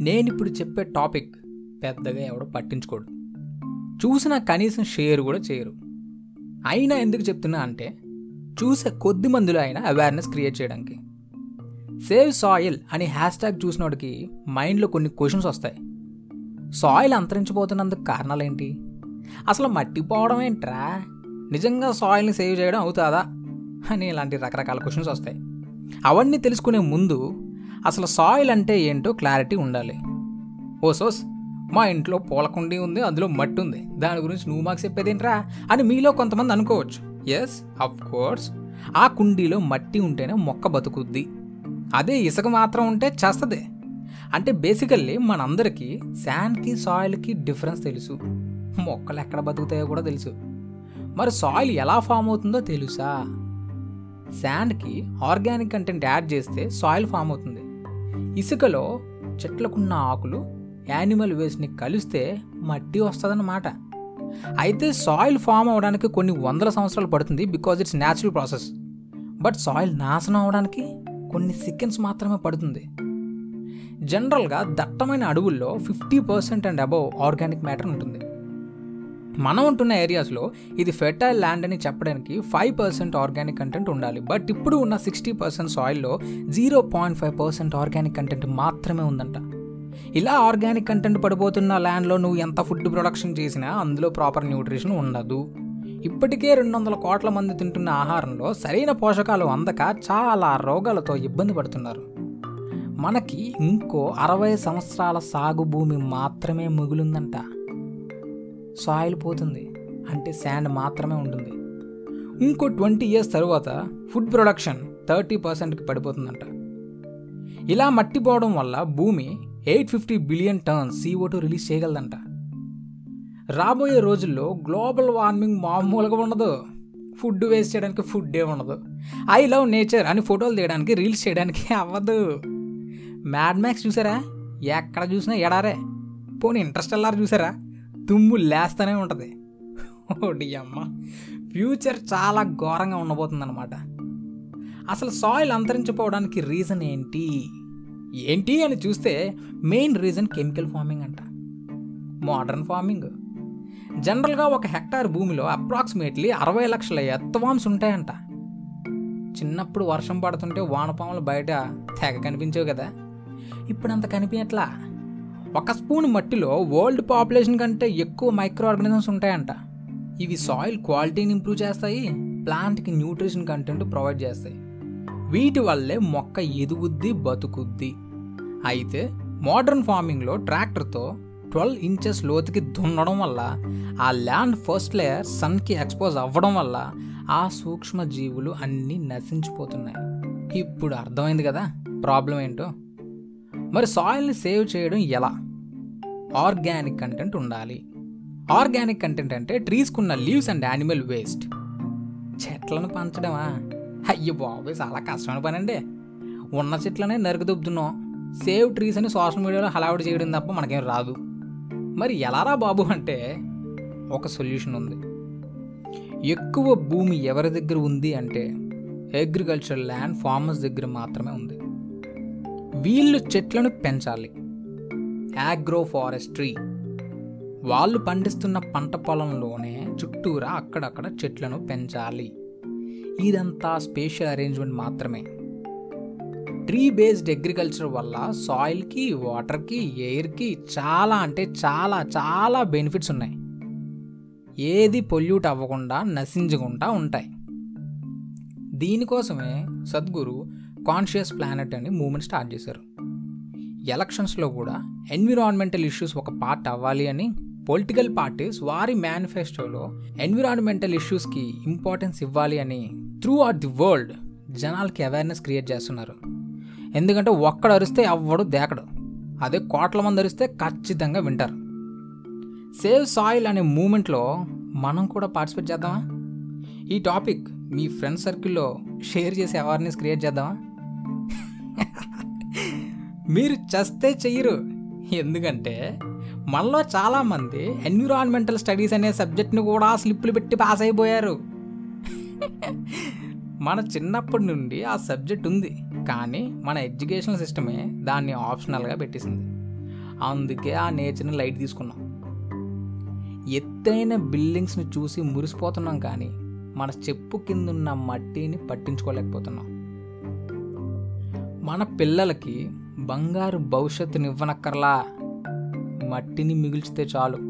నేను ఇప్పుడు చెప్పే టాపిక్ పెద్దగా ఎవడో పట్టించుకోడు. చూసిన కనీసం షేర్ కూడా చేయరు. అయినా ఎందుకు చెప్తున్నా అంటే చూసే కొద్ది మందిలో అయినా అవేర్నెస్ క్రియేట్ చేయడానికి. సేవ్ సాయిల్ అని హ్యాష్ ట్యాగ్ చూసినోడికి మైండ్లో కొన్ని క్వశ్చన్స్ వస్తాయి. సాయిల్ అంతరించిపోతున్నందుకు కారణాలేంటి? అసలు మట్టి పోవడం ఏంట్రా? నిజంగా సాయిల్ని సేవ్ చేయడం అవుతుందా? అని ఇలాంటి రకరకాల క్వశ్చన్స్ వస్తాయి. అవన్నీ తెలుసుకునే ముందు అసలు సాయిల్ అంటే ఏంటో క్లారిటీ ఉండాలి. ఓ సోస్ మా ఇంట్లో పూలకుండి ఉంది అందులో మట్టి ఉంది. దాని గురించి నువ్వు మాకు చెప్పేదేంట్రా అని మీలో కొంతమంది అనుకోవచ్చు. ఎస్ అఫ్ కోర్స్ ఆ కుండీలో మట్టి ఉంటేనే మొక్క బతుకుద్ది. అదే ఇసుక మాత్రం ఉంటే చేస్తుంది. అంటే బేసికల్లీ మనందరికీ శాండ్కి సాయిల్కి డిఫరెన్స్ తెలుసు. మొక్కలు ఎక్కడ బతుకుతాయో కూడా తెలుసు. మరి సాయిల్ ఎలా ఫామ్ అవుతుందో తెలుసా? శాండ్కి ఆర్గానిక్ కంటెంట్ యాడ్ చేస్తే సాయిల్ ఫామ్ అవుతుంది. ఇసుకలో చెట్లకున్న ఆకులు యానిమల్ వేస్ట్ని కలిస్తే మట్టి వస్తుందన్నమాట. అయితే సాయిల్ ఫామ్ అవడానికి కొన్ని వందల సంవత్సరాలు పడుతుంది because it's natural process. But soil నాశనం అవడానికి కొన్ని సెకండ్స్ మాత్రమే పడుతుంది. జనరల్గా దట్టమైన అడవుల్లో fifty percent and above organic matter ఉంటుంది. మనం ఉంటున్న ఏరియాస్లో ఇది ఫెర్టైల్ ల్యాండ్ అని చెప్పడానికి ఫైవ్ పర్సెంట్ ఆర్గానిక్ కంటెంట్ ఉండాలి. బట్ ఇప్పుడు ఉన్న sixty percent సాయిల్లో zero point five percent organic content మాత్రమే ఉందంట. ఇలా ఆర్గానిక్ కంటెంట్ పడిపోతున్న ల్యాండ్లో నువ్వు ఎంత ఫుడ్ ప్రొడక్షన్ చేసినా అందులో ప్రాపర్ న్యూట్రిషన్ ఉండదు. ఇప్పటికే రెండు వందల కోట్ల మంది తింటున్న ఆహారంలో సరైన పోషకాలు అందక చాలా రోగాలతో ఇబ్బంది పడుతున్నారు. మనకి ఇంకో అరవై సంవత్సరాల సాగు భూమి మాత్రమే మిగులుందంట. సాయిల్ పోతుంది అంటే శాండ్ మాత్రమే ఉంటుంది. ఇంకో ట్వంటీ ఇయర్స్ తర్వాత ఫుడ్ ప్రొడక్షన్ థర్టీ పర్సెంట్కి పడిపోతుందంట. ఇలా మట్టి పోవడం వల్ల భూమి eight fifty billion turn CO two release చేయగలదంట. రాబోయే రోజుల్లో గ్లోబల్ వార్మింగ్ మామూలుగా ఉండదు. ఫుడ్ వేస్ట్ చేయడానికి ఫుడ్డే ఉండదు. ఐ లవ్ నేచర్ అని ఫోటోలు తీయడానికి రీల్స్ చేయడానికి అవ్వదు. మ్యాడ్ మ్యాక్స్ చూసారా? ఎక్కడ చూసినా ఎడారే. పోనీ ఇంట్రెస్ట్ అల్లారు చూసారా? దుమ్ము లేస్తూనే ఉంటుంది. ఓడి అమ్మ. ఫ్యూచర్ చాలా ఘోరంగా ఉండబోతుందన్నమాట. అసలు సాయిల్ అంతరించిపోవడానికి రీజన్ ఏంటి? ఏంటి అని చూస్తే మెయిన్ రీజన్ కెమికల్ ఫార్మింగ్ అంట. Modern farming. జనరల్గా ఒక హెక్టార్ భూమిలో అప్రాక్సిమేట్లీ అరవై లక్షల ఎత్తవామ్స్ ఉంటాయంట. చిన్నప్పుడు వర్షం పడుతుంటే వానపాములు బయట తెగ కనిపించేవి కదా. ఇప్పుడు అంత కనిపించట్లా? ఒక స్పూన్ మట్టిలో వరల్డ్ పాపులేషన్ కంటే ఎక్కువ మైక్రో ఆర్గానిజమ్స్ ఉంటాయంట. ఇవి సాయిల్ క్వాలిటీని ఇంప్రూవ్ చేస్తాయి ప్లాంట్కి న్యూట్రిషన్ కంటెంట్ ప్రొవైడ్ చేస్తాయి. వీటి వల్లే మొక్క ఎదుగుద్ది బతుకుద్ది. అయితే మోడర్న్ ఫార్మింగ్లో ట్రాక్టర్తో ట్వెల్వ్ ఇంచెస్ లోతుకి దున్నడం వల్ల ఆ ల్యాండ్ ఫస్ట్ లేయర్ సన్కి ఎక్స్పోజ్ అవ్వడం వల్ల ఆ సూక్ష్మ జీవులు అన్నీ నశించిపోతున్నాయి. ఇప్పుడు అర్థమైంది కదా? ప్రాబ్లం ఏంటో? మరి సాయిల్ని సేవ్ చేయడం ఎలా? ఆర్గానిక్ కంటెంట్ ఉండాలి. ఆర్గానిక్ కంటెంట్ అంటే ట్రీస్కున్న లీవ్స్ అండ్ యానిమల్ వేస్ట్ చెట్లను పంచడమా? అయ్యో బాబోయ్ చాలా కష్టమైన పని అండి ఉన్న చెట్లనే నరుకుదుబ్బుతున్నాం సేవ్ ట్రీస్ అని సోషల్ మీడియాలో హడావుడి చేయడం తప్ప మనకేం రాదు. మరి ఎలారా బాబు అంటే ఒక సొల్యూషన్ ఉంది. ఎక్కువ భూమి ఎవరి దగ్గర ఉంది అంటే అగ్రికల్చర్ ల్యాండ్ ఫార్మర్స్ దగ్గర మాత్రమే ఉంది. వీళ్ళు చెట్లను పెంచాలి. యాగ్రో ఫారెస్ట్రీ వాళ్ళు పండిస్తున్న పంట పొలంలోనే చుట్టూరా అక్కడక్కడ చెట్లను పెంచాలి. ఇదంతా స్పేషియల్ అరేంజ్మెంట్ మాత్రమే. ట్రీ బేస్డ్ అగ్రికల్చర్ వల్ల సాయిల్కి వాటర్కి ఎయిర్కి చాలా అంటే చాలా చాలా బెనిఫిట్స్ ఉన్నాయి. ఏది పొల్యూట్ అవ్వకుండా నశించకుండా ఉంటాయి. దీనికోసమే సద్గురు కాన్షియస్ ప్లానెట్ అని మూమెంట్ స్టార్ట్ చేశారు. ఎలక్షన్స్లో కూడా ఎన్విరాన్మెంటల్ ఇష్యూస్ ఒక పార్ట్ అవ్వాలి అని పొలిటికల్ పార్టీస్ వారి మేనిఫెస్టోలో ఎన్విరాన్మెంటల్ ఇష్యూస్కి ఇంపార్టెన్స్ ఇవ్వాలి అని త్రూ అవుట్ ది వరల్డ్ జనాలకి అవేర్నెస్ క్రియేట్ చేస్తున్నారు. ఎందుకంటే ఒక్కడు అరిస్తే ఎవ్వడు దేకడు. అదే కోట్ల మంది అరిస్తే ఖచ్చితంగా వింటారు. సేవ్ సాయిల్ అనే మూమెంట్లో మనం కూడా పార్టిసిపేట్ చేద్దామా? ఈ టాపిక్ మీ ఫ్రెండ్ సర్కిల్లో షేర్ చేసి అవేర్నెస్ క్రియేట్ చేద్దామా? మీరు చస్తే చెయ్యరు. ఎందుకంటే మనలో చాలామంది ఎన్విరాన్మెంటల్ స్టడీస్ అనే సబ్జెక్ట్ని కూడా స్లిప్పులు పెట్టి పాస్ అయిపోయారు. మన చిన్నప్పటి నుండి ఆ సబ్జెక్ట్ ఉంది. కానీ మన ఎడ్యుకేషనల్ సిస్టమే దాన్ని ఆప్షనల్గా పెట్టేసింది. అందుకే ఆ నేచర్ని లైట్ తీసుకున్నాం. ఎత్తైన బిల్డింగ్స్ని చూసి మురిసిపోతున్నాం కానీ మన చెప్పు కింద ఉన్న మట్టిని పట్టించుకోలేకపోతున్నాం. మన పిల్లలకి బంగారు భవిష్యత్తునివ్వనక్కర్లా. మట్టిని మిగిల్చితే చాలు.